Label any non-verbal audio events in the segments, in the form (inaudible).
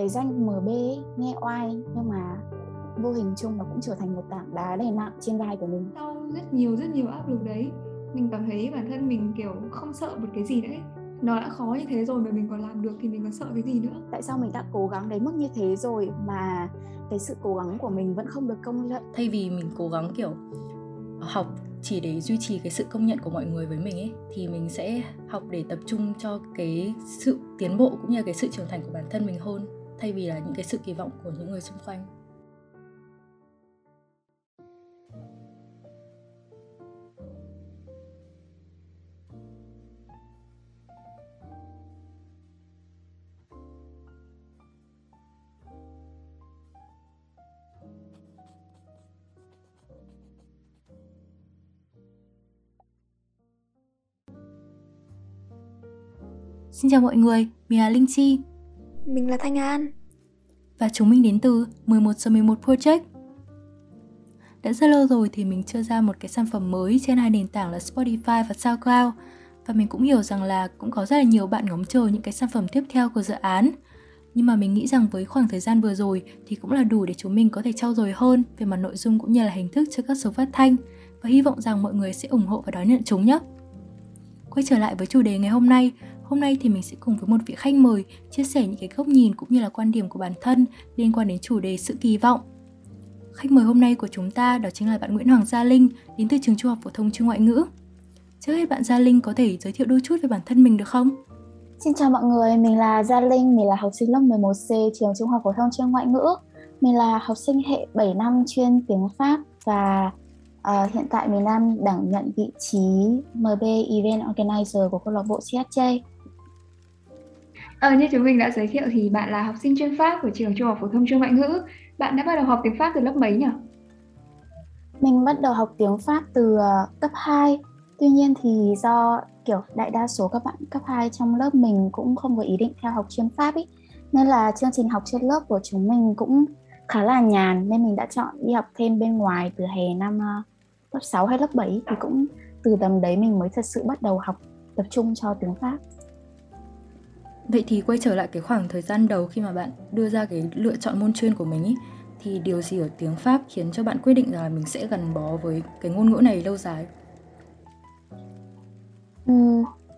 cái danh MB ấy, nghe oai nhưng mà vô hình chung nó cũng trở thành một tảng đá đè nặng trên vai của mình. Sau rất nhiều rất nhiều áp lực đấy. Mình cảm thấy bản thân mình kiểu không sợ một cái gì nữa ấy. nó đã khó như thế rồi mà mình còn làm được thì mình còn sợ cái gì nữa? Tại sao mình đã cố gắng đến mức như thế rồi mà cái sự cố gắng của mình vẫn không được công nhận? Thay vì mình cố gắng kiểu học chỉ để duy trì cái sự công nhận của mọi người với mình ấy thì mình sẽ học để tập trung cho cái sự tiến bộ cũng như là cái sự trưởng thành của bản thân mình hơn thay vì là những cái sự kỳ vọng của những người xung quanh. Xin chào mọi người, mình là Linh Chi. Mình là Thanh An. Và chúng mình đến từ 11 giờ 11 Project. Đã rất lâu rồi thì mình chưa ra một cái sản phẩm mới trên hai nền tảng là Spotify và SoundCloud. Và mình cũng hiểu rằng là cũng có rất là nhiều bạn ngóng chờ những cái sản phẩm tiếp theo của dự án. Nhưng mà mình nghĩ rằng với khoảng thời gian vừa rồi thì cũng là đủ để chúng mình có thể trau dồi hơn về mặt nội dung cũng như là hình thức cho các số phát thanh. Và hy vọng rằng mọi người sẽ ủng hộ và đón nhận chúng nhé. Quay trở lại với chủ đề ngày hôm nay, Hôm nay thì mình sẽ cùng với một vị khách mời chia sẻ những cái góc nhìn cũng như là quan điểm của bản thân liên quan đến chủ đề sự kỳ vọng. Khách mời hôm nay của chúng ta đó chính là bạn Nguyễn Hoàng Gia Linh đến từ trường Trung học phổ thông chuyên ngoại ngữ. Trước hết bạn Gia Linh có thể giới thiệu đôi chút về bản thân mình được không? Xin chào mọi người, mình là Gia Linh, mình là học sinh lớp 11C trường Trung học phổ thông chuyên ngoại ngữ. Mình là học sinh hệ 7 năm chuyên tiếng Pháp và uh, hiện tại mình đang đảm nhận vị trí MB Event Organizer của câu lạc bộ CSJ. Ờ, như chúng mình đã giới thiệu thì bạn là học sinh chuyên Pháp của trường Trung học phổ thông chuyên ngoại ngữ. Bạn đã bắt đầu học tiếng Pháp từ lớp mấy nhỉ? Mình bắt đầu học tiếng Pháp từ uh, cấp 2. Tuy nhiên thì do kiểu đại đa số các bạn cấp 2 trong lớp mình cũng không có ý định theo học chuyên Pháp ý. Nên là chương trình học trên lớp của chúng mình cũng khá là nhàn nên mình đã chọn đi học thêm bên ngoài từ hè năm uh, lớp 6 hay lớp 7 thì cũng từ tầm đấy mình mới thật sự bắt đầu học tập trung cho tiếng Pháp. Vậy thì quay trở lại cái khoảng thời gian đầu khi mà bạn đưa ra cái lựa chọn môn chuyên của mình ý, thì điều gì ở tiếng Pháp khiến cho bạn quyết định rằng là mình sẽ gắn bó với cái ngôn ngữ này lâu dài? Ừ,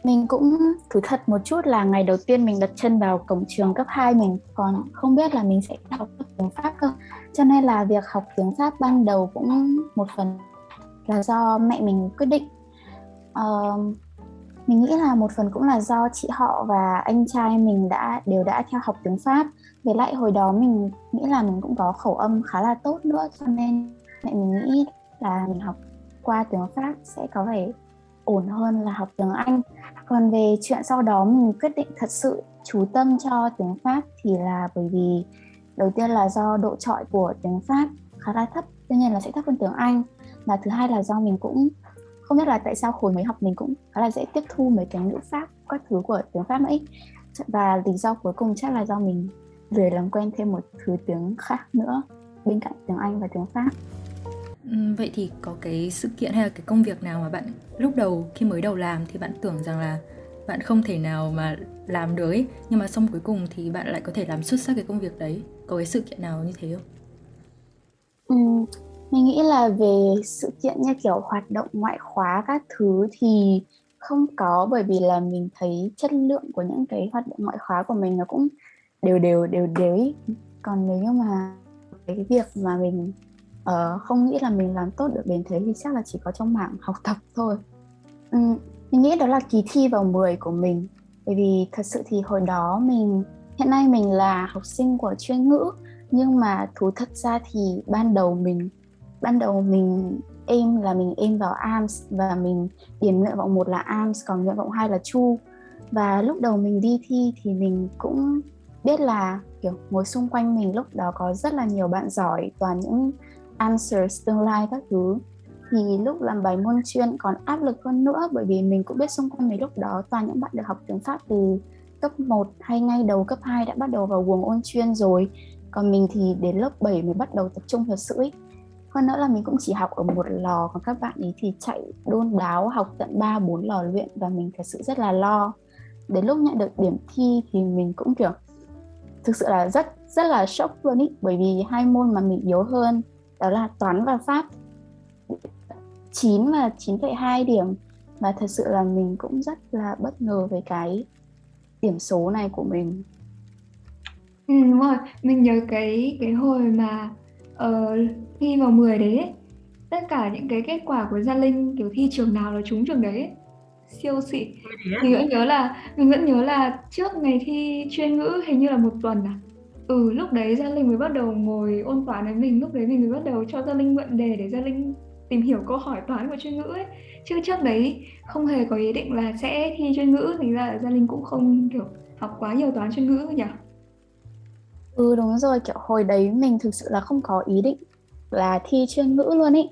mình cũng thú thật một chút là ngày đầu tiên mình đặt chân vào cổng trường cấp 2 mình còn không biết là mình sẽ học tiếng Pháp cơ. Cho nên là việc học tiếng Pháp ban đầu cũng một phần là do mẹ mình quyết định. Uh, mình nghĩ là một phần cũng là do chị họ và anh trai mình đã, đều đã theo học tiếng Pháp. Với lại hồi đó mình nghĩ là mình cũng có khẩu âm khá là tốt nữa, cho nên mẹ mình nghĩ là mình học qua tiếng Pháp sẽ có vẻ ổn hơn là học tiếng Anh. Còn về chuyện sau đó mình quyết định thật sự chú tâm cho tiếng Pháp thì là bởi vì đầu tiên là do độ trọi của tiếng Pháp khá là thấp, tuy nhiên là sẽ thấp hơn tiếng Anh. Và thứ hai là do mình cũng không biết là tại sao hồi mới học mình cũng khá là dễ tiếp thu mấy cái ngữ pháp các thứ của tiếng pháp ấy và lý do cuối cùng chắc là do mình lười làm quen thêm một thứ tiếng khác nữa bên cạnh tiếng anh và tiếng pháp. Vậy thì có cái sự kiện hay là cái công việc nào mà bạn lúc đầu khi mới đầu làm thì bạn tưởng rằng là bạn không thể nào mà làm được ấy nhưng mà xong cuối cùng thì bạn lại có thể làm xuất sắc cái công việc đấy? Có cái sự kiện nào như thế không? Ừ, mình nghĩ là về sự kiện như kiểu hoạt động ngoại khóa các thứ thì không có bởi vì là mình thấy chất lượng của những cái hoạt động ngoại khóa của mình nó cũng đều đều đều đều ý. còn nếu như mà cái việc mà mình uh, không nghĩ là mình làm tốt được đến thế thì chắc là chỉ có trong mảng học tập thôi uhm, mình nghĩ đó là kỳ thi vào 10 của mình bởi vì thật sự thì hồi đó mình hiện nay mình là học sinh của chuyên ngữ nhưng mà thú thật ra thì ban đầu mình ban đầu mình aim là mình aim vào ARMS và mình điểm nguyện vọng một là ARMS, còn nguyện vọng hai là Chu. Và lúc đầu mình đi thi thì mình cũng biết là, kiểu, ngồi xung quanh mình lúc đó có rất là nhiều bạn giỏi, toàn những answers tương lai các thứ. Thì lúc làm bài môn chuyên còn áp lực hơn nữa bởi vì mình cũng biết xung quanh mình lúc đó toàn những bạn được học tiếng Pháp từ cấp 1 hay ngay đầu cấp 2 đã bắt đầu vào guồng ôn chuyên rồi. Còn mình thì đến lớp 7 mới bắt đầu tập trung thật sự ấy hơn nữa là mình cũng chỉ học ở một lò còn các bạn ấy thì chạy đôn đáo học tận 3 4 lò luyện và mình thật sự rất là lo. Đến lúc nhận được điểm thi thì mình cũng kiểu thực sự là rất rất là sốc luôn ý bởi vì hai môn mà mình yếu hơn đó là toán và pháp. 9 và 9,2 điểm và thật sự là mình cũng rất là bất ngờ về cái điểm số này của mình. Ừ, đúng rồi mình nhớ cái cái hồi mà uh, thi vào 10 đấy ấy, tất cả những cái kết quả của Gia Linh kiểu thi trường nào là trúng trường đấy ấy. siêu xịn mình vẫn nhớ là mình vẫn nhớ là trước ngày thi chuyên ngữ hình như là một tuần à. Ừ lúc đấy Gia Linh mới bắt đầu ngồi ôn toán với mình lúc đấy mình mới bắt đầu cho Gia Linh mượn đề để Gia Linh tìm hiểu câu hỏi toán của chuyên ngữ ấy. Chứ trước đấy không hề có ý định là sẽ thi chuyên ngữ thành ra là Gia Linh cũng không kiểu học quá nhiều toán chuyên ngữ nhỉ Ừ đúng rồi, kiểu hồi đấy mình thực sự là không có ý định là thi chuyên ngữ luôn ý.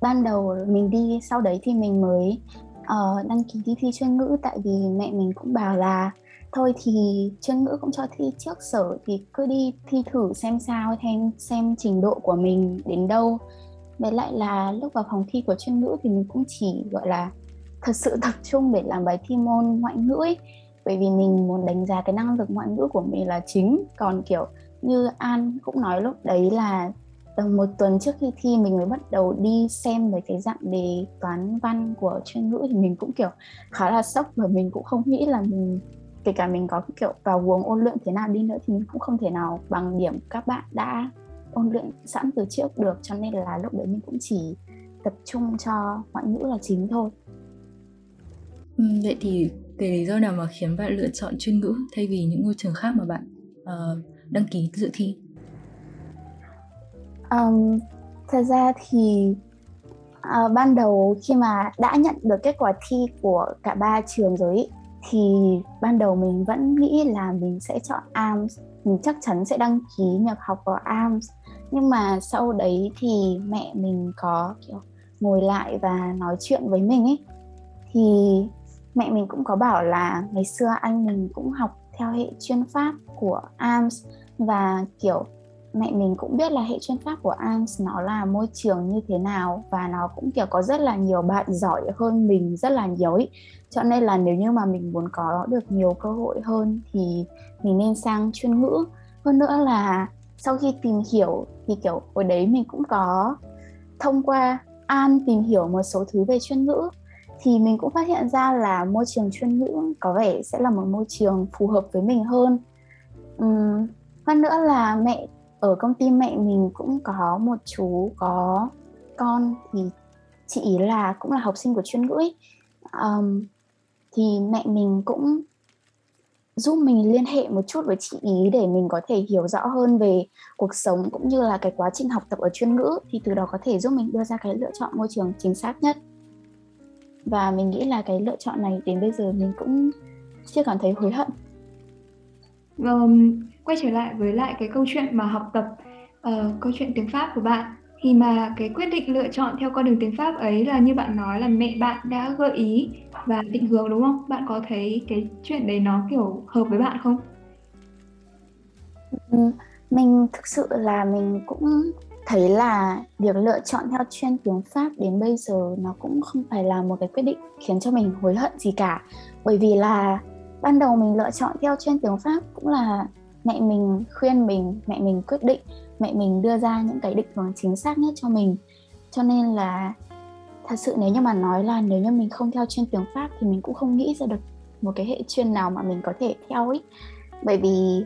Ban đầu mình đi sau đấy thì mình mới uh, đăng ký đi thi chuyên ngữ tại vì mẹ mình cũng bảo là thôi thì chuyên ngữ cũng cho thi trước sở thì cứ đi thi thử xem sao thêm xem trình độ của mình đến đâu. Với lại là lúc vào phòng thi của chuyên ngữ thì mình cũng chỉ gọi là thật sự (laughs) tập trung để làm bài thi môn ngoại ngữ ấy bởi vì mình muốn đánh giá cái năng lực ngoại ngữ của mình là chính còn kiểu như An cũng nói lúc đấy là tầm một tuần trước khi thi mình mới bắt đầu đi xem về cái dạng đề toán văn của chuyên ngữ thì mình cũng kiểu khá là sốc và mình cũng không nghĩ là mình kể cả mình có kiểu vào guồng ôn luyện thế nào đi nữa thì mình cũng không thể nào bằng điểm các bạn đã ôn luyện sẵn từ trước được. Cho nên là lúc đấy mình cũng chỉ tập trung cho ngoại ngữ là chính thôi. Ừ, vậy thì cái lý do nào mà khiến bạn lựa chọn chuyên ngữ thay vì những ngôi trường khác mà bạn uh, đăng ký dự thi? Um, thật ra thì uh, ban đầu khi mà đã nhận được kết quả thi của cả ba trường rồi ý, thì ban đầu mình vẫn nghĩ là mình sẽ chọn ARMS mình chắc chắn sẽ đăng ký nhập học vào ARMS nhưng mà sau đấy thì mẹ mình có kiểu ngồi lại và nói chuyện với mình ấy thì mẹ mình cũng có bảo là ngày xưa anh mình cũng học theo hệ chuyên pháp của AMS và kiểu, mẹ mình cũng biết là hệ chuyên pháp của AMS nó là môi trường như thế nào và nó cũng, kiểu, có rất là nhiều bạn giỏi hơn mình rất là nhiều ý. cho nên là nếu như mà mình muốn có được nhiều cơ hội hơn thì mình nên sang chuyên ngữ. Hơn nữa là sau khi tìm hiểu thì, kiểu, hồi đấy mình cũng có thông qua An tìm hiểu một số thứ về chuyên ngữ thì mình cũng phát hiện ra là môi trường chuyên ngữ có vẻ sẽ là một môi trường phù hợp với mình hơn uhm, hơn nữa là mẹ ở công ty mẹ mình cũng có một chú có con thì chị ý là cũng là học sinh của chuyên ngữ ấy. Um, thì mẹ mình cũng giúp mình liên hệ một chút với chị ý để mình có thể hiểu rõ hơn về cuộc sống cũng như là cái quá trình học tập ở chuyên ngữ thì từ đó có thể giúp mình đưa ra cái lựa chọn môi trường chính xác nhất và mình nghĩ là cái lựa chọn này đến bây giờ mình cũng chưa cảm thấy hối hận um, quay trở lại với lại cái câu chuyện mà học tập uh, câu chuyện tiếng Pháp của bạn thì mà cái quyết định lựa chọn theo con đường tiếng Pháp ấy là như bạn nói là mẹ bạn đã gợi ý và định hướng đúng không? Bạn có thấy cái chuyện đấy nó kiểu hợp với bạn không? Ừ, mình thực sự là mình cũng thấy là việc lựa chọn theo chuyên tiếng Pháp đến bây giờ nó cũng không phải là một cái quyết định khiến cho mình hối hận gì cả. Bởi vì là ban đầu mình lựa chọn theo chuyên tiếng Pháp cũng là mẹ mình khuyên mình, mẹ mình quyết định, mẹ mình đưa ra những cái định hướng chính xác nhất cho mình. Cho nên là thật sự nếu như mà nói là nếu như mình không theo chuyên tiếng Pháp thì mình cũng không nghĩ ra được một cái hệ chuyên nào mà mình có thể theo ấy. Bởi vì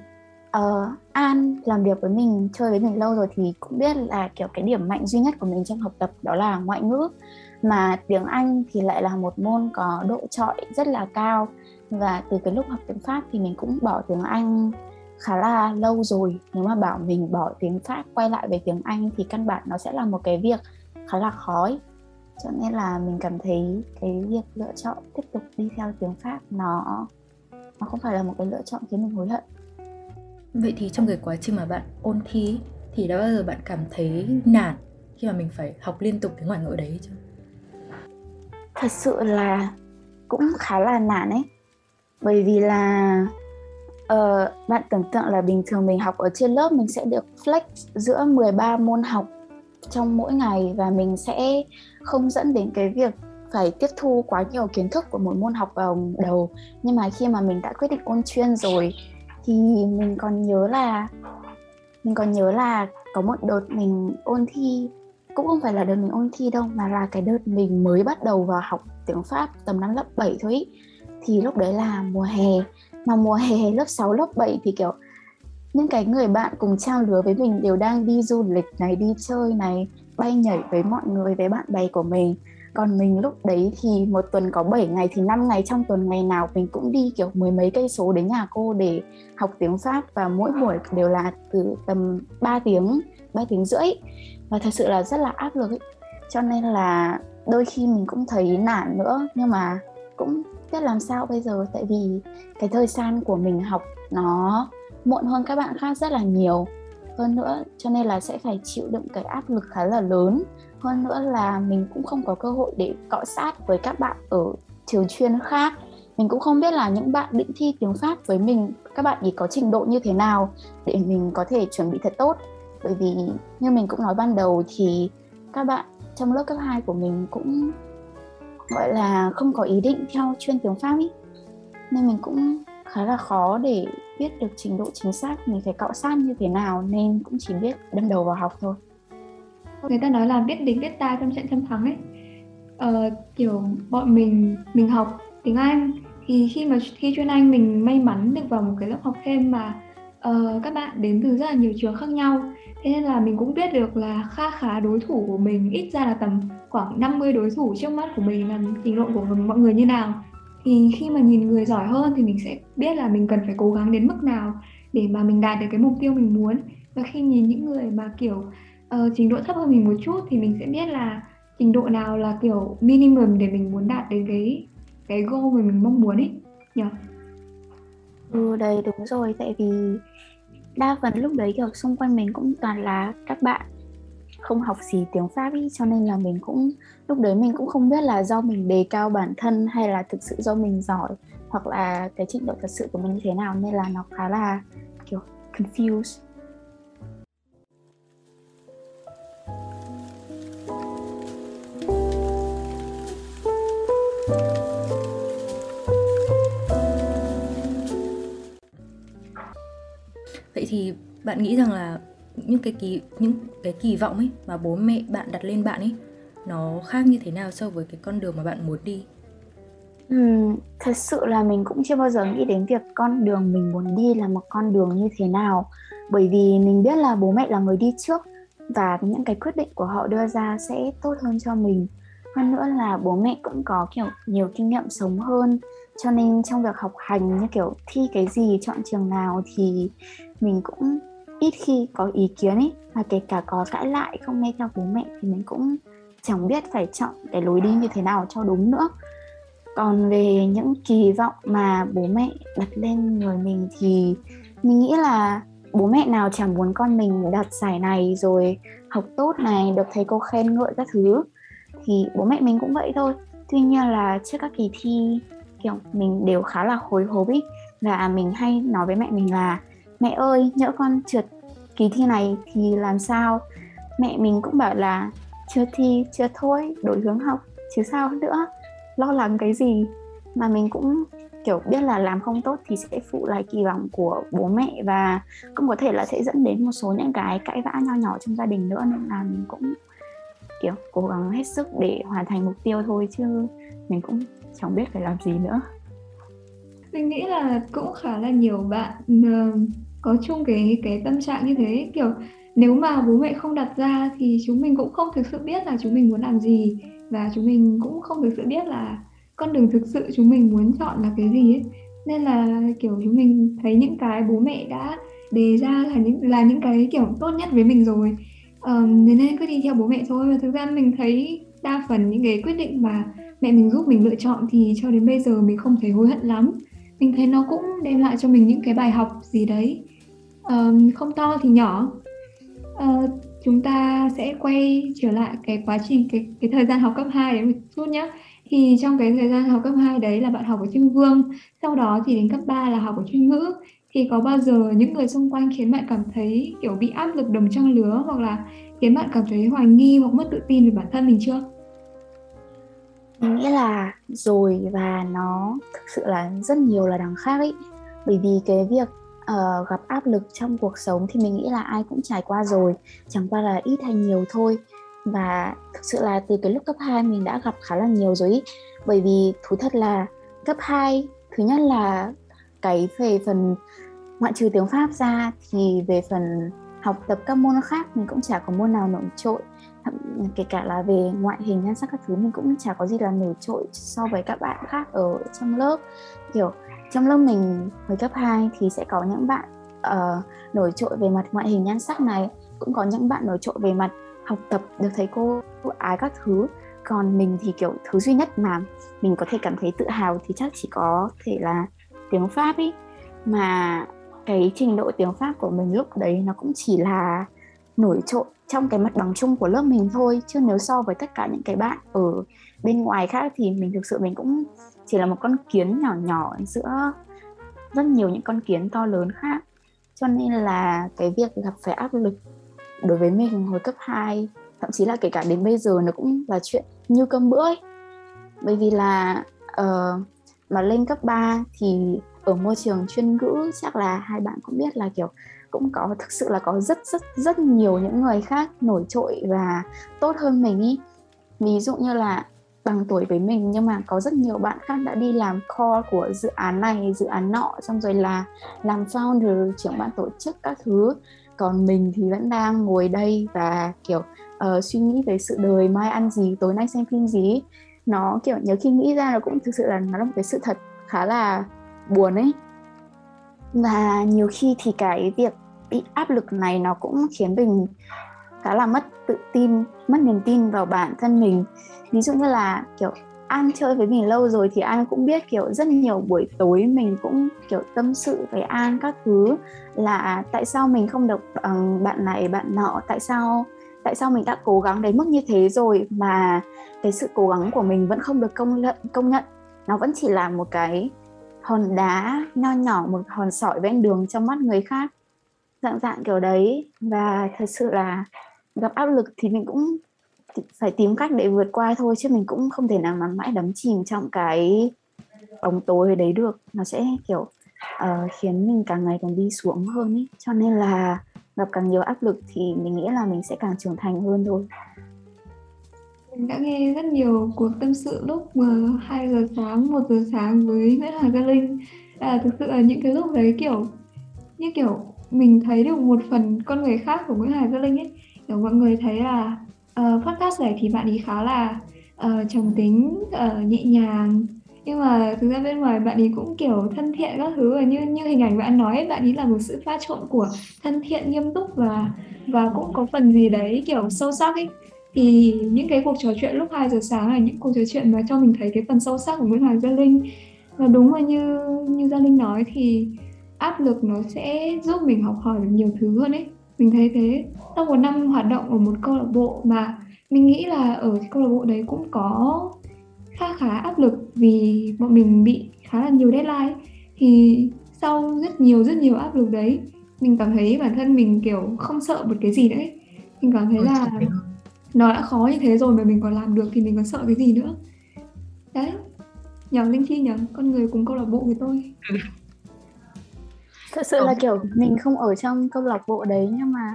uh, An làm việc với mình chơi với mình lâu rồi thì cũng biết là kiểu cái điểm mạnh duy nhất của mình trong học tập đó là ngoại ngữ. Mà tiếng Anh thì lại là một môn có độ trọi rất là cao. Và từ cái lúc học tiếng Pháp thì mình cũng bỏ tiếng Anh khá là lâu rồi. Nếu mà bảo mình bỏ tiếng Pháp quay lại về tiếng Anh thì căn bản nó sẽ là một cái việc khá là khó. Ấy. cho nên là mình cảm thấy cái việc lựa chọn tiếp tục đi theo tiếng Pháp nó nó không phải là một cái lựa chọn khiến mình hối hận. Vậy thì trong cái quá trình mà bạn ôn thi thì đã bao giờ bạn cảm thấy nản khi mà mình phải học liên tục cái ngoại ngữ đấy chưa? Thật sự là cũng khá là nản ấy. Bởi vì là uh, bạn tưởng tượng là bình thường mình học ở trên lớp mình sẽ được flex giữa 13 môn học trong mỗi ngày và mình sẽ không dẫn đến cái việc phải tiếp thu quá nhiều kiến thức của một môn học vào đầu nhưng mà khi mà mình đã quyết định ôn chuyên rồi thì mình còn nhớ là, mình còn nhớ là có một đợt mình ôn thi cũng không phải là đợt mình ôn thi đâu, mà là cái đợt mình mới bắt đầu vào học tiếng Pháp tầm năm lớp 7 thôi ý. thì lúc đấy là mùa hè, mà mùa hè lớp 6 lớp 7 thì, kiểu, những cái người bạn cùng trang lứa với mình đều đang đi du lịch này, đi chơi này, bay nhảy với mọi người, với bạn bè của mình còn mình lúc đấy thì một tuần có 7 ngày thì 5 ngày trong tuần ngày nào mình cũng đi kiểu mười mấy cây số đến nhà cô để học tiếng Pháp và mỗi buổi đều là từ tầm 3 tiếng 3 tiếng rưỡi. Và thật sự là rất là áp lực ấy. cho nên là đôi khi mình cũng thấy nản nữa nhưng mà cũng biết làm sao bây giờ. Tại vì cái thời gian của mình học nó muộn hơn các bạn khác rất là nhiều. Hơn nữa cho nên là sẽ phải chịu đựng cái áp lực khá là lớn hơn nữa là mình cũng không có cơ hội để cọ sát với các bạn ở trường chuyên khác. Mình cũng không biết là những bạn định thi tiếng pháp với mình, các bạn ấy có trình độ như thế nào để mình có thể chuẩn bị thật tốt. Bởi vì như mình cũng nói ban đầu thì các bạn trong lớp cấp 2 của mình cũng, gọi là, không có ý định theo chuyên tiếng Pháp ý. Nên mình cũng khá là khó để biết được trình độ chính xác mình phải cọ sát như thế nào, nên cũng chỉ biết đâm đầu vào học thôi người ta nói là biết địch biết ta trong trận trăm thắng ấy. Ờ, kiểu bọn mình mình học tiếng Anh. Thì khi mà thi chuyên Anh mình may mắn được vào một cái lớp học thêm mà uh, các bạn đến từ rất là nhiều trường khác nhau. Thế nên là mình cũng biết được là kha khá đối thủ của mình ít ra là tầm khoảng 50 đối thủ trước mắt của mình là trình độ của mọi người như nào. Thì khi mà nhìn người giỏi hơn thì mình sẽ biết là mình cần phải cố gắng đến mức nào để mà mình đạt được cái mục tiêu mình muốn. Và khi nhìn những người mà kiểu uh, trình độ thấp hơn mình một chút thì mình sẽ biết là trình độ nào là kiểu minimum để mình muốn đạt đến cái cái goal mà mình mong muốn ấy nhỉ? Ừ đây đúng rồi. Tại vì đa phần lúc đấy kiểu xung quanh mình cũng toàn là các bạn không học gì tiếng Pháp ý cho nên là mình cũng lúc đấy mình cũng không biết là do mình đề cao bản thân hay là thực sự do mình giỏi hoặc là cái trình độ thật sự của mình như thế nào nên là nó khá là kiểu confused. Vậy thì bạn nghĩ rằng là những cái kỳ những cái kỳ vọng ấy mà bố mẹ bạn đặt lên bạn ấy nó khác như thế nào so với cái con đường mà bạn muốn đi? Ừ, thật sự là mình cũng chưa bao giờ nghĩ đến việc con đường mình muốn đi là một con đường như thế nào. Bởi vì mình biết là bố mẹ là người đi trước và những cái quyết định của họ đưa ra sẽ tốt hơn cho mình. Hơn nữa là bố mẹ cũng có kiểu nhiều kinh nghiệm sống hơn. Cho nên trong việc học hành như kiểu thi cái gì chọn trường nào thì mình cũng ít khi có ý kiến ấy và kể cả có cãi lại, không nghe theo bố mẹ thì mình cũng chẳng biết phải chọn cái lối đi như thế nào cho đúng nữa. Còn về những kỳ vọng mà bố mẹ đặt lên người mình thì mình nghĩ là bố mẹ nào chẳng muốn con mình đạt giải này, rồi học tốt này, được thầy cô khen ngợi các thứ, thì bố mẹ mình cũng vậy thôi. Tuy nhiên là trước các kỳ thi, kiểu, mình đều khá là hồi hộp ý, và mình hay nói với mẹ mình là mẹ ơi, nhỡ con trượt kỳ thi này thì làm sao? Mẹ mình cũng bảo là, chưa thi, chưa thôi, đổi hướng học, chứ sao nữa, lo lắng cái gì? Mà mình cũng, kiểu, biết là làm không tốt thì sẽ phụ lại kỳ vọng của bố mẹ và cũng có thể là sẽ dẫn đến một số những cái cãi vã nho nhỏ trong gia đình nữa, nên là mình cũng, kiểu, cố gắng hết sức để hoàn thành mục tiêu thôi, chứ mình cũng chẳng biết phải làm gì nữa. Mình nghĩ là cũng khá là nhiều bạn có chung cái cái tâm trạng như thế. Kiểu nếu mà bố mẹ không đặt ra thì chúng mình cũng không thực sự biết là chúng mình muốn làm gì. Và chúng mình cũng không thực sự biết là con đường thực sự chúng mình muốn chọn là cái gì ấy. Nên là kiểu chúng mình thấy những cái bố mẹ đã đề ra là những là những cái kiểu tốt nhất với mình rồi. Um, nên cứ đi theo bố mẹ thôi. Và thực ra mình thấy đa phần những cái quyết định mà mẹ mình giúp mình lựa chọn thì cho đến bây giờ mình không thấy hối hận lắm. Mình thấy nó cũng đem lại cho mình những cái bài học gì đấy um, không to thì nhỏ. Uh, chúng ta sẽ quay trở lại cái quá trình cái cái thời gian học cấp 2 đấy một chút nhé thì trong cái thời gian học cấp 2 đấy là bạn học ở chuyên vương sau đó thì đến cấp 3 là học ở chuyên ngữ. Thì có bao giờ những người xung quanh khiến bạn cảm thấy kiểu bị áp lực đồng trang lứa hoặc là khiến bạn cảm thấy hoài nghi hoặc mất tự tin về bản thân mình chưa? Mình nghĩ là rồi và nó thực sự là rất nhiều là đằng khác ấy. Bởi vì cái việc uh, gặp áp lực trong cuộc sống thì mình nghĩ là ai cũng trải qua rồi. Chẳng qua là ít hay nhiều thôi. Và thực sự là từ cái lúc cấp 2 mình đã gặp khá là nhiều rồi ý. bởi vì thú thật là cấp 2 thứ nhất là cái về phần ngoại trừ tiếng Pháp ra thì về phần học tập các môn khác mình cũng chả có môn nào nổi trội. Kể cả là về ngoại hình nhan sắc các thứ mình cũng chả có gì là nổi trội so với các bạn khác ở trong lớp. Kiểu trong lớp mình hồi cấp 2 thì sẽ có những bạn uh, nổi trội về mặt ngoại hình nhan sắc này cũng có những bạn nổi trội về mặt học tập được thầy cô ái các thứ. Còn mình thì kiểu thứ duy nhất mà mình có thể cảm thấy tự hào thì chắc chỉ có thể là tiếng pháp ý. Mà cái trình độ tiếng pháp của mình lúc đấy nó cũng chỉ là nổi trội trong cái mặt bằng chung của lớp mình thôi. Chứ nếu so với tất cả những cái bạn ở bên ngoài khác thì mình thực sự mình cũng chỉ là một con kiến nhỏ nhỏ giữa rất nhiều những con kiến to lớn khác. Cho nên là cái việc gặp phải áp lực đối với mình hồi cấp 2 thậm chí là kể cả đến bây giờ nó cũng là chuyện như cơm bữa ấy. Bởi vì là uh, mà lên cấp 3 thì ở môi trường chuyên ngữ chắc là hai bạn cũng biết là kiểu cũng có thực sự là có rất rất rất nhiều những người khác nổi trội và tốt hơn mình ý. Ví dụ như là bằng tuổi với mình. Nhưng mà có rất nhiều bạn khác đã đi làm core của dự án này dự án nọ xong rồi là làm founder trưởng ban tổ chức các thứ. Còn mình thì vẫn đang ngồi đây và kiểu uh, suy nghĩ về sự đời mai ăn gì tối nay xem phim gì nó kiểu nhớ khi nghĩ ra nó cũng thực sự là nó là một cái sự thật khá là buồn ấy. Và nhiều khi thì cái việc bị áp lực này nó cũng khiến mình khá là mất tự tin, mất niềm tin vào bản thân mình. Ví dụ như là, kiểu, An chơi với mình lâu rồi thì An cũng biết, kiểu, rất nhiều buổi tối mình cũng, kiểu, tâm sự với An các thứ là à, tại sao mình không được bằng bạn này, bạn nọ, tại sao tại sao mình đã cố gắng đến mức như thế rồi mà cái sự cố gắng của mình vẫn không được công nhận công nhận. Nó vẫn chỉ là một cái hòn đá nho nhỏ, một hòn sỏi ven đường trong mắt người khác. Dạng dạng kiểu đấy. Và thật sự là gặp áp lực thì mình cũng phải tìm cách để vượt qua thôi chứ mình cũng không thể nào mà mãi đắm chìm trong cái bóng tối đấy được. Nó sẽ kiểu uh, khiến mình càng ngày càng đi xuống hơn ý. Cho nên là gặp càng nhiều áp lực thì mình nghĩ là mình sẽ càng trưởng thành hơn thôi. Mình đã nghe rất nhiều cuộc tâm sự lúc 2 giờ sáng, 1 giờ sáng với Nguyễn Hoàng Gia Linh. À, thực sự là những cái lúc đấy kiểu như kiểu mình thấy được một phần con người khác của Nguyễn hải Gia Linh ấy kiểu mọi người thấy là uh, podcast này thì bạn ấy khá là uh, trầm tính uh, nhẹ nhàng. Nhưng mà thực ra bên ngoài bạn ấy cũng kiểu thân thiện các thứ và như như hình ảnh bạn nói bạn ấy là một sự pha trộn của thân thiện nghiêm túc và và cũng có phần gì đấy kiểu sâu sắc ấy. Thì những cái cuộc trò chuyện lúc 2 giờ sáng là những cuộc trò chuyện mà cho mình thấy cái phần sâu sắc của Nguyễn Hoàng Gia Linh. Và đúng là như như Gia Linh nói thì áp lực nó sẽ giúp mình học hỏi được nhiều thứ hơn ấy mình thấy thế. Sau một năm hoạt động ở một câu lạc bộ mà mình nghĩ là ở câu lạc bộ đấy cũng có khá khá áp lực vì bọn mình bị khá là nhiều deadline thì sau rất nhiều rất nhiều áp lực đấy mình cảm thấy bản thân mình kiểu không sợ một cái gì nữa ấy. mình cảm thấy là nó đã khó như thế rồi mà mình còn làm được thì mình còn sợ cái gì nữa. Đấy. Nhờ linh chi nhờ con người cùng câu lạc bộ với tôi (laughs) thật sự là kiểu mình không ở trong câu lạc bộ đấy nhưng mà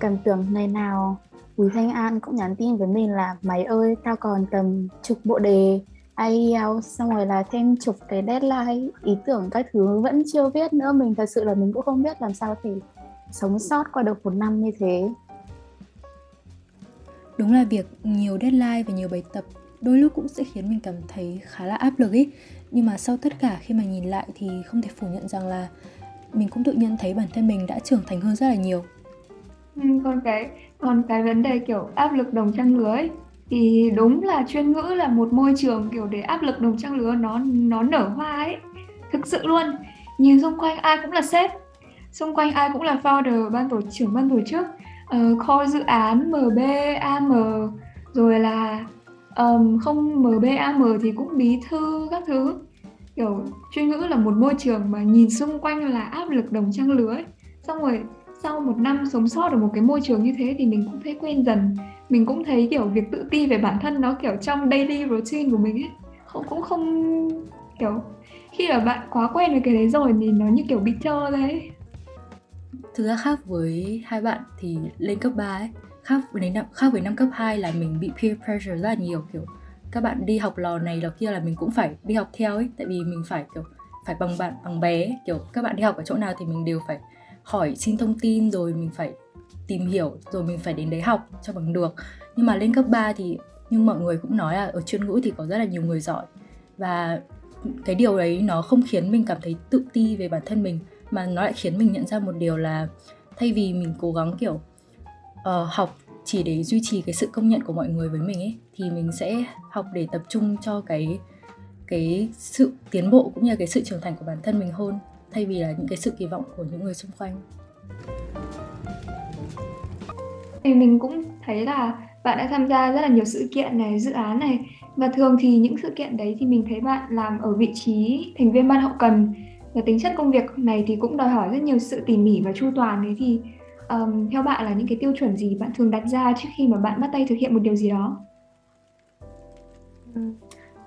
cảm tưởng ngày nào Bùi Thanh An cũng nhắn tin với mình là mày ơi tao còn tầm chục bộ đề IELTS xong rồi là thêm chục cái deadline. Ý tưởng các thứ vẫn chưa viết nữa mình thật sự là mình cũng không biết làm sao thì sống sót qua được một năm như thế. Đúng là việc nhiều deadline và nhiều bài tập đôi lúc cũng sẽ khiến mình cảm thấy khá là áp lực ý nhưng mà sau tất cả khi mà nhìn lại thì không thể phủ nhận rằng là mình cũng tự nhiên thấy bản thân mình đã trưởng thành hơn rất là nhiều. Ừ, còn cái còn cái vấn đề kiểu áp lực đồng trang lứa ấy, thì đúng là chuyên ngữ là một môi trường kiểu để áp lực đồng trang lứa nó nó nở hoa ấy thực sự luôn. Nhìn xung quanh ai cũng là sếp xung quanh ai cũng là founder ban tổ trưởng ban tổ chức uh, kho dự án mb am rồi là um, không mb am thì cũng bí thư các thứ kiểu, chuyên ngữ là một môi trường mà nhìn xung quanh là áp lực đồng trang lứa ấy. xong rồi, sau một năm sống sót ở một cái môi trường như thế thì mình cũng thấy quen dần mình cũng thấy, kiểu, việc tự ti về bản thân nó, kiểu, trong daily routine của mình ấy, không, cũng không, kiểu, khi mà bạn quá quen với cái đấy rồi thì nó như kiểu bị trơ đấy thực ra khác với hai bạn thì lên cấp 3 ấy, khác với năm, khác với năm cấp 2 là mình bị peer pressure rất là nhiều, kiểu các bạn đi học lò này lò kia là mình cũng phải đi học theo ấy. Tại vì mình phải kiểu phải bằng bạn bằng bé kiểu các bạn đi học ở chỗ nào thì mình đều phải hỏi xin thông tin rồi mình phải tìm hiểu rồi mình phải đến đấy học cho bằng được. Nhưng mà lên cấp 3 thì nhưng mọi người cũng nói là ở chuyên ngữ thì có rất là nhiều người giỏi. Và cái điều đấy nó không khiến mình cảm thấy tự ti về bản thân mình mà nó lại khiến mình nhận ra một điều là thay vì mình cố gắng kiểu uh, học chỉ để duy trì cái sự công nhận của mọi người với mình ấy, thì mình sẽ học để tập trung cho cái cái sự tiến bộ cũng như là cái sự trưởng thành của bản thân mình hơn, thay vì là những cái sự kỳ vọng của những người xung quanh. Thì mình cũng thấy là bạn đã tham gia rất là nhiều sự kiện này, dự án này. Và thường thì những sự kiện đấy thì mình thấy bạn làm ở vị trí thành viên ban hậu cần. Và tính chất công việc này thì cũng đòi hỏi rất nhiều sự tỉ mỉ và chu toàn. Đấy thì um, theo bạn là những cái tiêu chuẩn gì bạn thường đặt ra trước khi mà bạn bắt tay thực hiện một điều gì đó? Ừ,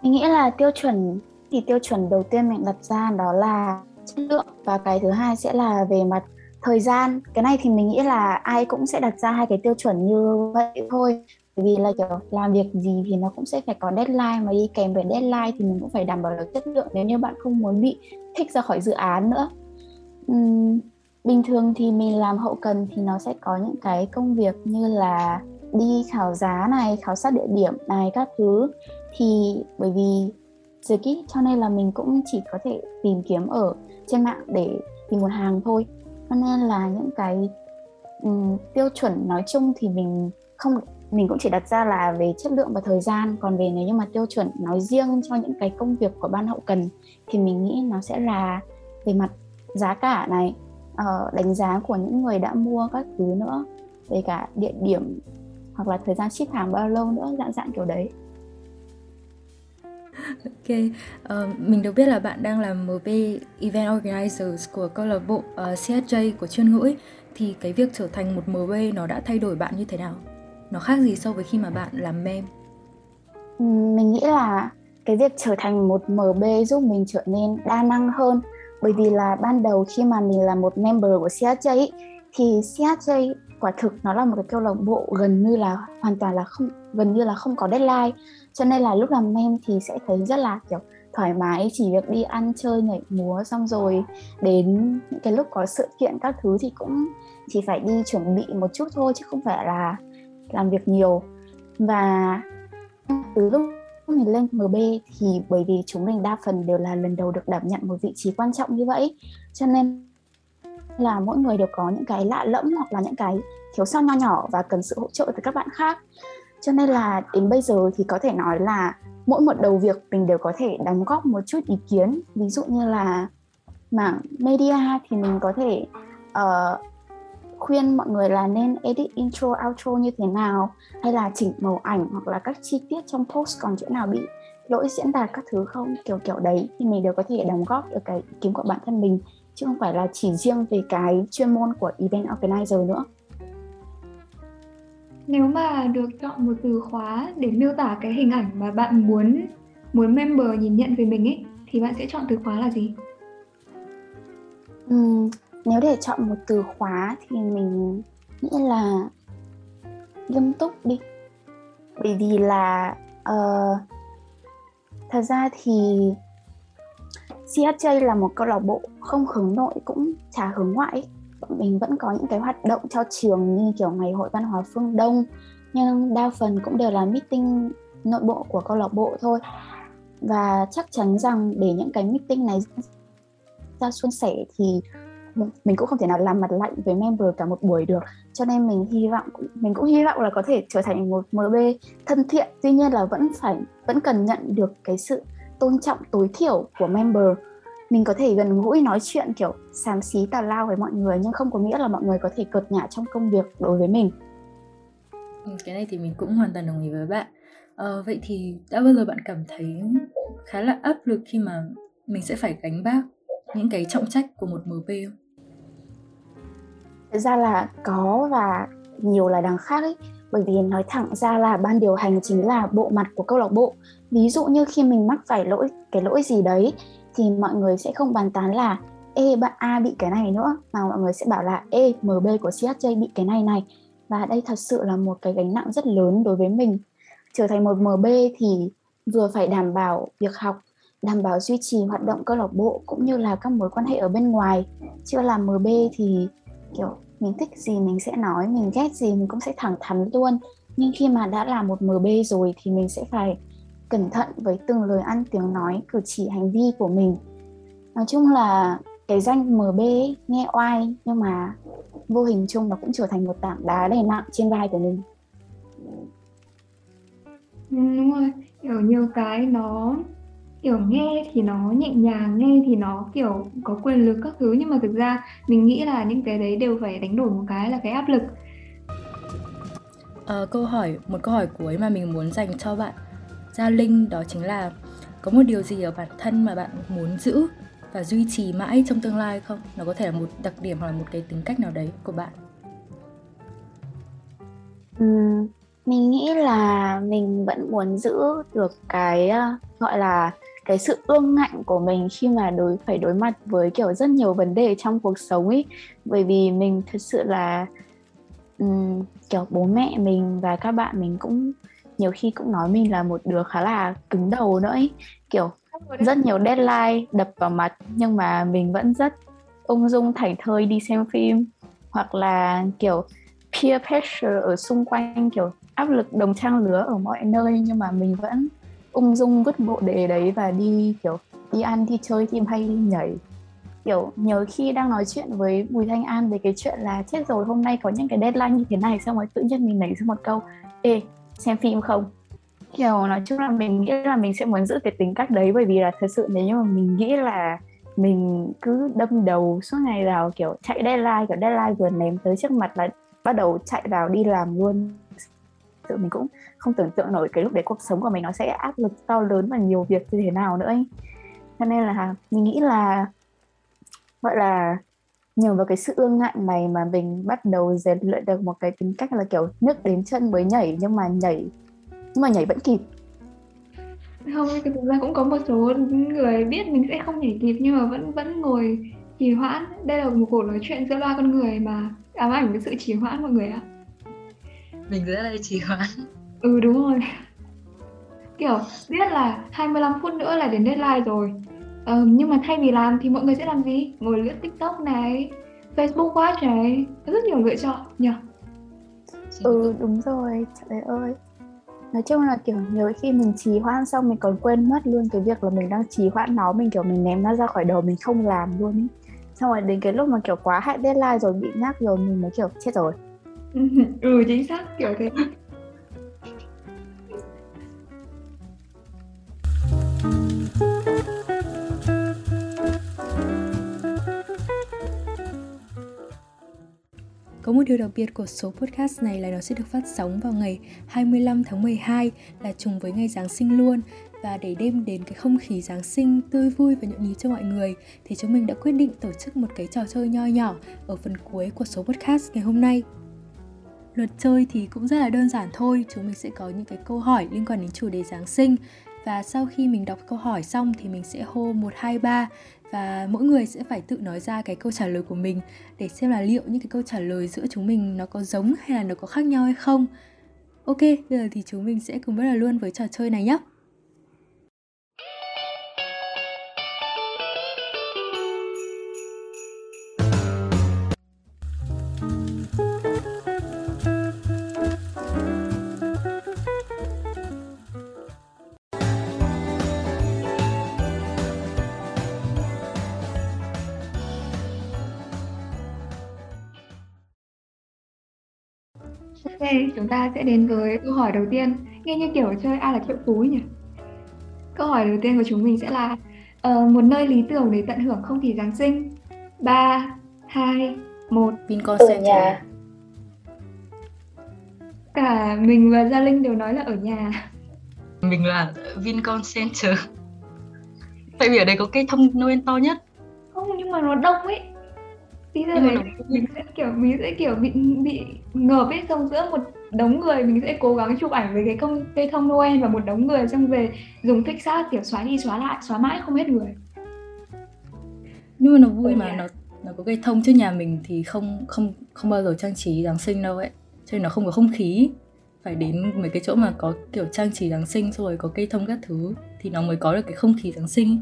mình nghĩ là tiêu chuẩn thì tiêu chuẩn đầu tiên mình đặt ra đó là chất lượng và cái thứ hai sẽ là về mặt thời gian. Cái này thì mình nghĩ là ai cũng sẽ đặt ra hai cái tiêu chuẩn như vậy thôi. Bởi vì là kiểu làm việc gì thì nó cũng sẽ phải có deadline mà đi kèm với deadline thì mình cũng phải đảm bảo được chất lượng nếu như bạn không muốn bị thích ra khỏi dự án nữa. Uhm, bình thường thì mình làm hậu cần thì nó sẽ có những cái công việc như là đi khảo giá này khảo sát địa điểm này các thứ. Thì bởi vì dịch ý, cho nên là mình cũng chỉ có thể tìm kiếm ở trên mạng để tìm một hàng thôi. Cho nên là những cái um, tiêu chuẩn nói chung thì mình không mình cũng chỉ đặt ra là về chất lượng và thời gian. Còn về nếu như mà tiêu chuẩn nói riêng cho những cái công việc của ban hậu cần thì mình nghĩ nó sẽ là về mặt giá cả này uh, đánh giá của những người đã mua các thứ nữa về cả địa điểm hoặc là thời gian ship hàng bao lâu nữa dạng dạng kiểu đấy Ok, uh, mình được biết là bạn đang làm MB Event Organizers của câu lạc bộ uh, ờ, CSJ của chuyên ngữ ấy. Thì cái việc trở thành một MB nó đã thay đổi bạn như thế nào? Nó khác gì so với khi mà bạn làm mem? Mình nghĩ là cái việc trở thành một MB giúp mình trở nên đa năng hơn bởi vì là ban đầu khi mà mình là một member của CHJ ấy, thì CHJ quả thực nó là một cái câu lạc bộ gần như là hoàn toàn là không gần như là không có deadline. Cho nên là lúc làm mem thì sẽ thấy rất là kiểu thoải mái chỉ việc đi ăn chơi nhảy múa xong rồi đến những cái lúc có sự kiện các thứ thì cũng chỉ phải đi chuẩn bị một chút thôi chứ không phải là làm việc nhiều. Và từ lúc mình lên MB thì bởi vì chúng mình đa phần đều là lần đầu được đảm nhận một vị trí quan trọng như vậy. Cho nên là mỗi người đều có những cái lạ lẫm hoặc là những cái thiếu sót nho nhỏ và cần sự hỗ trợ từ các bạn khác. Cho nên là đến bây giờ thì có thể nói là mỗi một đầu việc mình đều có thể đóng góp một chút ý kiến. Ví dụ như là mảng media thì mình có thể uh, khuyên mọi người là nên edit intro outro như thế nào hay là chỉnh màu ảnh hoặc là các chi tiết trong post còn chỗ nào bị lỗi diễn đạt các thứ không kiểu kiểu đấy thì mình đều có thể đóng góp được cái ý kiến của bản thân mình chứ không phải là chỉ riêng về cái chuyên môn của event organizer nữa nếu mà được chọn một từ khóa để miêu tả cái hình ảnh mà bạn muốn muốn member nhìn nhận về mình ấy thì bạn sẽ chọn từ khóa là gì? Uhm, nếu để chọn một từ khóa thì mình nghĩ là nghiêm túc đi. Bởi vì là uh, thật ra thì CHJ là một câu lạc bộ không hướng nội cũng chả hướng ngoại. Bọn mình vẫn có những cái hoạt động cho trường như kiểu ngày hội văn hóa phương đông nhưng đa phần cũng đều là meeting nội bộ của câu lạc bộ thôi. Và chắc chắn rằng để những cái meeting này ra suôn sẻ thì mình cũng không thể nào làm mặt lạnh với member cả một buổi được. Cho nên mình hy vọng mình cũng hy vọng là có thể trở thành một MB thân thiện. Tuy nhiên là vẫn phải vẫn cần nhận được cái sự tôn trọng tối thiểu của member. Mình có thể gần gũi nói chuyện kiểu xàm xí tào lao với mọi người nhưng không có nghĩa là mọi người có thể cợt nhả trong công việc đối với mình. Ừ, cái này thì mình cũng hoàn toàn đồng ý với bạn. À, vậy thì đã bao giờ bạn cảm thấy khá là áp lực khi mà mình sẽ phải gánh vác những cái trọng trách của một MP không? Thật ra là có và nhiều là đằng khác ấy. Bởi vì nói thẳng ra là ban điều hành chính là bộ mặt của câu lạc bộ. Ví dụ như khi mình mắc phải lỗi, cái lỗi gì đấy, thì mọi người sẽ không bàn tán là, ê, bạn A bị cái này nữa. Mà mọi người sẽ bảo là, ê MB của CHJ bị cái này này. Và đây thật sự là một cái gánh nặng rất lớn đối với mình. Trở thành một MB thì vừa phải đảm bảo việc học, đảm bảo duy trì hoạt động câu lạc bộ, cũng như là các mối quan hệ ở bên ngoài. Chưa làm MB thì, kiểu mình thích gì mình sẽ nói mình ghét gì mình cũng sẽ thẳng thắn luôn. Nhưng khi mà đã là một MB rồi thì mình sẽ phải cẩn thận với từng lời ăn tiếng nói cử chỉ hành vi của mình. Nói chung là cái danh MB ấy, nghe oai nhưng mà vô hình chung nó cũng trở thành một tảng đá đầy nặng trên vai của mình. Ừ, đúng rồi. Kiểu nhiều cái nó kiểu nghe thì nó nhẹ nhàng nghe thì nó kiểu có quyền lực các thứ nhưng mà thực ra mình nghĩ là những cái đấy đều phải đánh đổi một cái là cái áp lực Ờ, câu hỏi một câu hỏi cuối mà mình muốn dành cho bạn Gia Linh đó chính là có một điều gì ở bản thân mà bạn muốn giữ và duy trì mãi trong tương lai không? Nó có thể là một đặc điểm hoặc là một cái tính cách nào đấy của bạn. Ừm, mình nghĩ là mình vẫn muốn giữ được cái uh, gọi là cái sự ương ngạnh của mình khi mà đối phải đối mặt với kiểu rất nhiều vấn đề trong cuộc sống ấy bởi vì mình thật sự là um, kiểu bố mẹ mình và các bạn mình cũng nhiều khi cũng nói mình là một đứa khá là cứng đầu nữa ấy kiểu rất nhiều deadline đập vào mặt nhưng mà mình vẫn rất ung dung thảnh thơi đi xem phim. Hoặc là kiểu peer pressure ở xung quanh kiểu áp lực đồng trang lứa ở mọi nơi nhưng mà mình vẫn ung dung vứt bộ đề đấy và đi, kiểu, đi ăn, đi chơi, đi hay đi nhảy. Kiểu, nhớ khi đang nói chuyện với Bùi Thanh An về cái chuyện là chết rồi, hôm nay có những cái deadline như thế này, xong rồi tự nhiên mình nảy ra một câu, ê, xem phim không kiểu, nói chung là mình nghĩ là mình sẽ muốn giữ cái tính cách đấy, bởi vì là thật sự nếu như mà mình nghĩ là mình cứ đâm đầu suốt ngày vào, kiểu, chạy deadline, kiểu, deadline vừa ném tới trước mặt là bắt đầu chạy vào đi làm luôn tự mình cũng không tưởng tượng nổi cái lúc đấy cuộc sống của mình nó sẽ áp lực to lớn và nhiều việc như thế nào nữa ấy. cho nên là mình nghĩ là, gọi là, nhờ vào cái sự ương ngạnh này mà mình bắt đầu rèn luyện được một cái tính cách là kiểu nước đến chân mới nhảy, nhưng mà nhảy, nhưng mà nhảy vẫn kịp. Không thực ra cũng có một số người biết mình sẽ không nhảy kịp nhưng mà vẫn vẫn ngồi trì hoãn. Đây là một cuộc nói chuyện giữa ba con người mà ám ảnh với sự trì hoãn mọi người ạ mình rất là trì hoãn. Ừ đúng rồi. Kiểu biết là 25 phút nữa là đến deadline rồi. Ờ, nhưng mà thay vì làm thì mọi người sẽ làm gì? Ngồi lướt tiktok này facebook watch này. Có rất nhiều lựa chọn nhỉ? Ừ đúng rồi. Trời ơi. Nói chung là kiểu nhiều khi mình trì hoãn xong mình còn quên mất luôn cái việc là mình đang trì hoãn nó mình kiểu mình ném nó ra khỏi đầu mình không làm luôn ý. Xong rồi đến cái lúc mà kiểu quá hạn deadline rồi bị nhắc rồi mình mới kiểu chết rồi (laughs) ừ chính xác, kiểu thế Có một điều đặc biệt của số podcast này là nó sẽ được phát sóng vào ngày 25 tháng 12 là trùng với ngày Giáng sinh luôn và để đem đến cái không khí Giáng sinh tươi vui và nhộn nhịp cho mọi người, thì chúng mình đã quyết định tổ chức một cái trò chơi nho nhỏ ở phần cuối của số podcast ngày hôm nay. Luật chơi thì cũng rất là đơn giản thôi, chúng mình sẽ có những cái câu hỏi liên quan đến chủ đề Giáng sinh và sau khi mình đọc câu hỏi xong thì mình sẽ hô 1 2 3 và mỗi người sẽ phải tự nói ra cái câu trả lời của mình để xem là liệu những cái câu trả lời giữa chúng mình nó có giống hay là nó có khác nhau hay không. Ok, bây giờ thì chúng mình sẽ cùng bắt đầu luôn với trò chơi này nhé. Ok, chúng ta sẽ đến với câu hỏi đầu tiên. Nghe như kiểu chơi ai là triệu phú nhỉ? Câu hỏi đầu tiên của chúng mình sẽ là uh, một nơi lý tưởng để tận hưởng không khí Giáng sinh. 3, 2, 1. Vincom Center. nhà Cả mình và Gia Linh đều nói là ở nhà. mình là Vincom Center tại vì ở đây có cây thông Noel to nhất Không, nhưng mà nó đông ấy. Nhưng mà đấy mình sẽ kiểu mình sẽ kiểu bị bị ngợp ấy xong giữa một đống người mình sẽ cố gắng chụp ảnh với cái công cây thông Noel và một đống người xong về dùng thích sát kiểu xóa đi xóa lại xóa mãi không hết người. Nhưng mà nó vui Ở mà nhà. nó nó có cây thông trước nhà mình thì không không không bao giờ trang trí Giáng sinh đâu ấy. Cho nên nó không có không khí. Phải đến mấy cái chỗ mà có kiểu trang trí Giáng sinh rồi có cây thông các thứ thì nó mới có được cái không khí Giáng sinh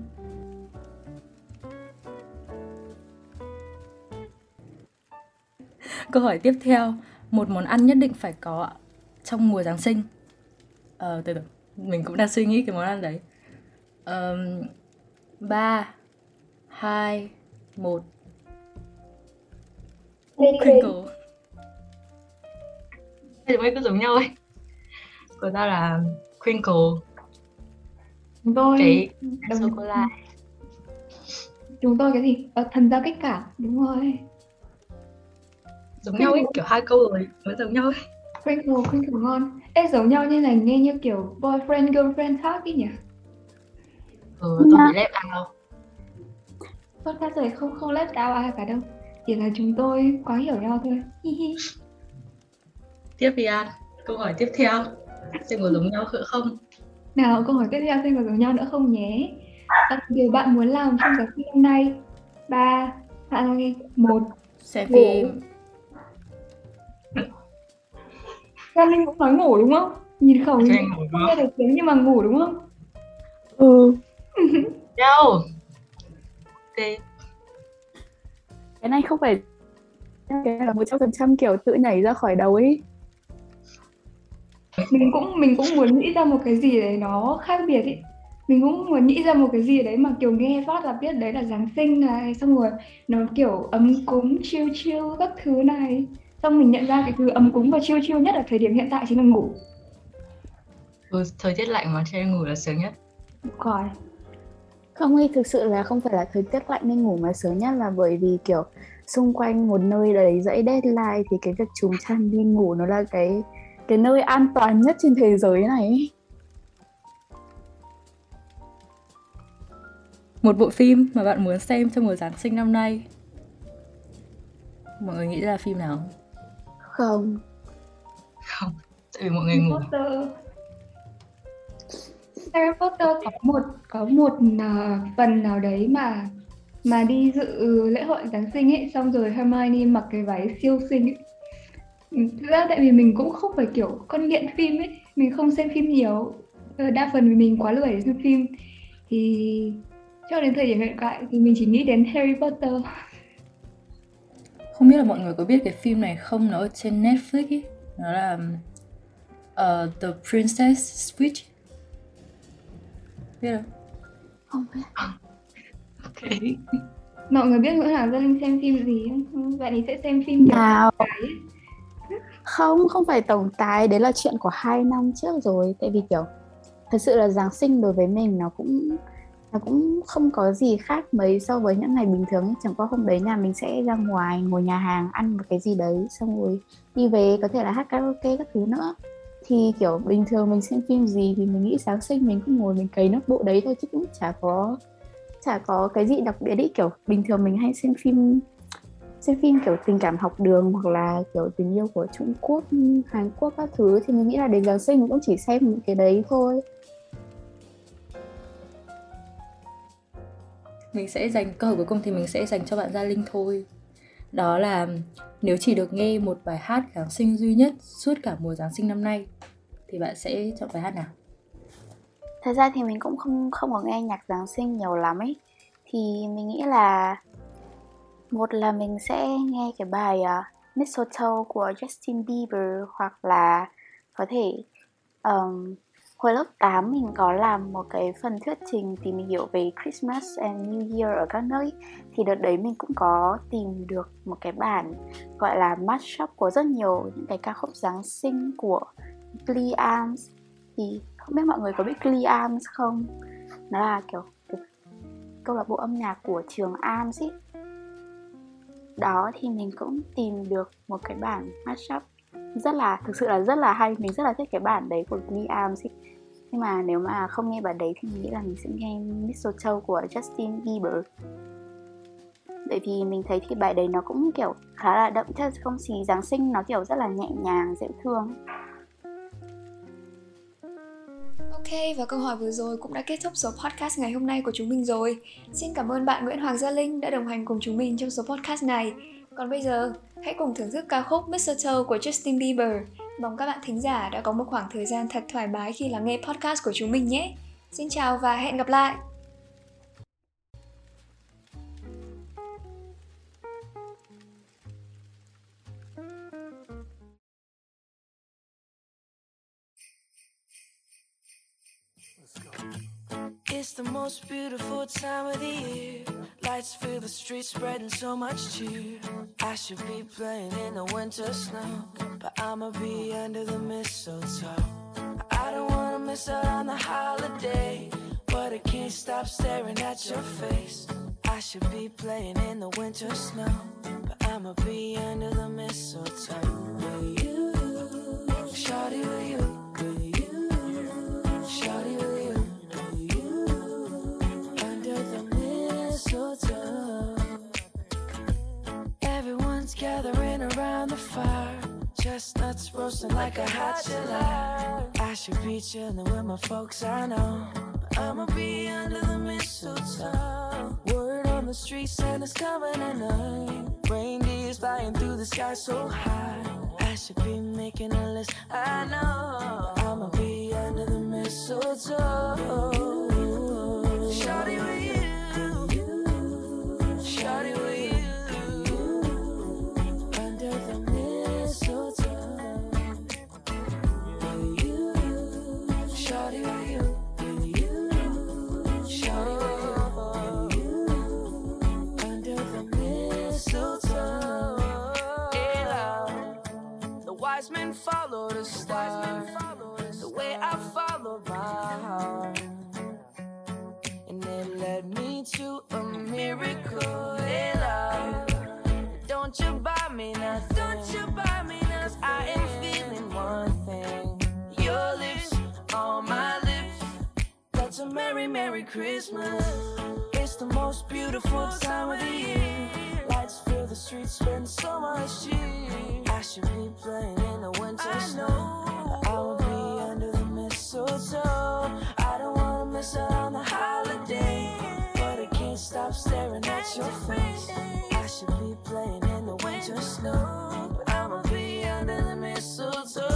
Câu hỏi tiếp theo Một món ăn nhất định phải có trong mùa Giáng sinh. Ờ, từ từ Mình cũng đang suy nghĩ cái món ăn đấy. Um, 3 2 1 Crinkle Hai đứa bay cứ giống nhau ấy. Của ta là crinkle chúng tôi cái sô cô la. chúng tôi cái gì? Ờ, thần giao kích cả. Đúng rồi giống nhau ấy kiểu hai câu rồi mới giống nhau ấy. Crinkle crinkle ngon. Ê giống nhau như này nghe như kiểu boyfriend girlfriend khác ý nhỉ? Ừ, tôi bị left out podcast này không không left out ai cả đâu. Chỉ là chúng tôi quá hiểu nhau thôi. Hi hi. tiếp đi An câu hỏi tiếp theo. Xem có giống nhau không? Nào câu hỏi tiếp theo xem có giống nhau nữa không nhé. À, điều bạn muốn làm trong giáng sinh năm nay. Ba hai một Xem phim Gia Linh cũng nói ngủ đúng không? Nhìn khẩu không đúng nghe không được tiếng nhưng mà ngủ đúng không? Ừ. (laughs) Đâu? Ok. Cái này không phải cái này là một trăm phần trăm kiểu tự nhảy ra khỏi đầu ấy. Mình cũng mình cũng muốn nghĩ ra một cái gì đấy nó khác biệt ý. Mình cũng muốn nghĩ ra một cái gì đấy mà kiểu nghe phát là biết đấy là Giáng sinh này xong rồi nó kiểu ấm cúng chill chill các thứ này xong mình nhận ra cái thứ ấm cúng và chill chill nhất ở thời điểm hiện tại chính là ngủ ừ, thời tiết lạnh mà cho nên ngủ là sớm nhất khỏi không ấy thực sự là không phải là thời tiết lạnh nên ngủ mà sớm nhất là bởi vì kiểu xung quanh một nơi đầy dãy deadline thì cái việc trùm chăn đi ngủ nó là cái cái nơi an toàn nhất trên thế giới này. Một bộ phim mà bạn muốn xem trong mùa Giáng sinh năm nay Mọi người nghĩ ra phim nào? Không? Không tại vì mọi người ngủ. Potter. Harry Potter có một có một à, phần nào đấy mà mà đi dự lễ hội Giáng sinh ấy xong rồi Hermione mặc cái váy siêu xinh ấy. Thực ra tại vì mình cũng không phải kiểu con nghiện phim ấy mình không xem phim nhiều. Ờ, đa phần vì mình quá lười để xem phim. Thì cho đến thời điểm hiện tại thì mình chỉ nghĩ đến Harry Potter Không biết là mọi người có biết cái phim này không? Nó ở trên Netflix ý. Nó là uh, The Princess Switch Biết không? không biết ok mọi người biết bữa nào Gia Linh xem phim gì không? Bạn ấy sẽ xem phim nào không không phải tổng tài đấy là chuyện của hai năm trước rồi tại vì kiểu thật sự là Giáng sinh đối với mình nó cũng nó cũng không có gì khác mấy so với những ngày bình thường ấy. chẳng qua hôm đấy nhà mình sẽ ra ngoài ngồi nhà hàng ăn một cái gì đấy xong rồi đi về có thể là hát karaoke các thứ nữa thì kiểu bình thường mình xem phim gì thì mình nghĩ sáng sinh mình cũng ngồi mình cấy nốt bộ đấy thôi chứ cũng chả có chả có cái gì đặc biệt ý kiểu bình thường mình hay xem phim xem phim kiểu tình cảm học đường hoặc là kiểu tình yêu của Trung Quốc, Hàn Quốc các thứ thì mình nghĩ là đến Giáng sinh mình cũng chỉ xem những cái đấy thôi. Mình sẽ dành câu hỏi cuối cùng thì mình sẽ dành cho bạn Gia Linh thôi Đó là nếu chỉ được nghe một bài hát Giáng sinh duy nhất suốt cả mùa Giáng sinh năm nay Thì bạn sẽ chọn bài hát nào? Thật ra thì mình cũng không không có nghe nhạc Giáng sinh nhiều lắm ấy. Thì mình nghĩ là một là mình sẽ nghe cái bài uh, Mistletoe của Justin Bieber hoặc là có thể um, hồi lớp 8 mình có làm một cái phần thuyết trình tìm hiểu về Christmas and New Year ở các nơi, thì đợt đấy mình cũng có tìm được một cái bản gọi là mashup của rất nhiều những cái ca khúc Giáng sinh của Glee Arms. Thì không biết mọi người có biết Glee Arms không? Nó là kiểu câu lạc bộ âm nhạc của trường Arms ý. Đó thì mình cũng tìm được một cái bản mashup rất là thực sự là rất là hay mình rất là thích cái bản đấy của Glee Arms nhưng mà nếu mà không nghe bản đấy thì mình nghĩ là mình sẽ nghe Mistletoe của Justin Bieber bởi vì mình thấy thì bài đấy nó cũng kiểu khá là đậm chất không khí Giáng sinh nó kiểu rất là nhẹ nhàng dễ thương Ok, và câu hỏi vừa rồi cũng đã kết thúc số podcast ngày hôm nay của chúng mình rồi. Xin cảm ơn bạn Nguyễn Hoàng Gia Linh đã đồng hành cùng chúng mình trong số podcast này. Còn bây giờ, hãy cùng thưởng thức ca khúc Mistletoe của Justin Bieber. Mong các bạn thính giả đã có một khoảng thời gian thật thoải mái khi lắng nghe podcast của chúng mình nhé. Xin chào và hẹn gặp lại! It's the most beautiful time of the year. Lights fill the streets, spreading so much cheer. I should be playing in the winter snow, but I'ma be under the mistletoe. I don't wanna miss out on the holiday, but I can't stop staring at your face. I should be playing in the winter snow, but I'ma be under the mistletoe. With you, shawty with you, gathering around the fire. Chestnuts roasting like a hot July. I should be chilling with my folks, I know. I'ma be under the mistletoe. Word on the street, Santa's coming at night. Reindeer's flying through the sky so high. I should be making a list, I know. I'ma be under the mistletoe. Shawty you. Follow the star. The way I follow my heart. And it led me to a miracle. Hey, love. Don't you buy me nothing. Don't you buy me nothing. I am feeling one thing. Your lips on my lips. That's a merry, merry Christmas. It's the most beautiful time of the year. The streets, spend so much cheer. I should be playing in the winter snow. But I will be under the mistletoe. I don't wanna miss out on the holiday. But I can't stop staring at your face. I should be playing in the winter snow. But I'ma be under the mistletoe.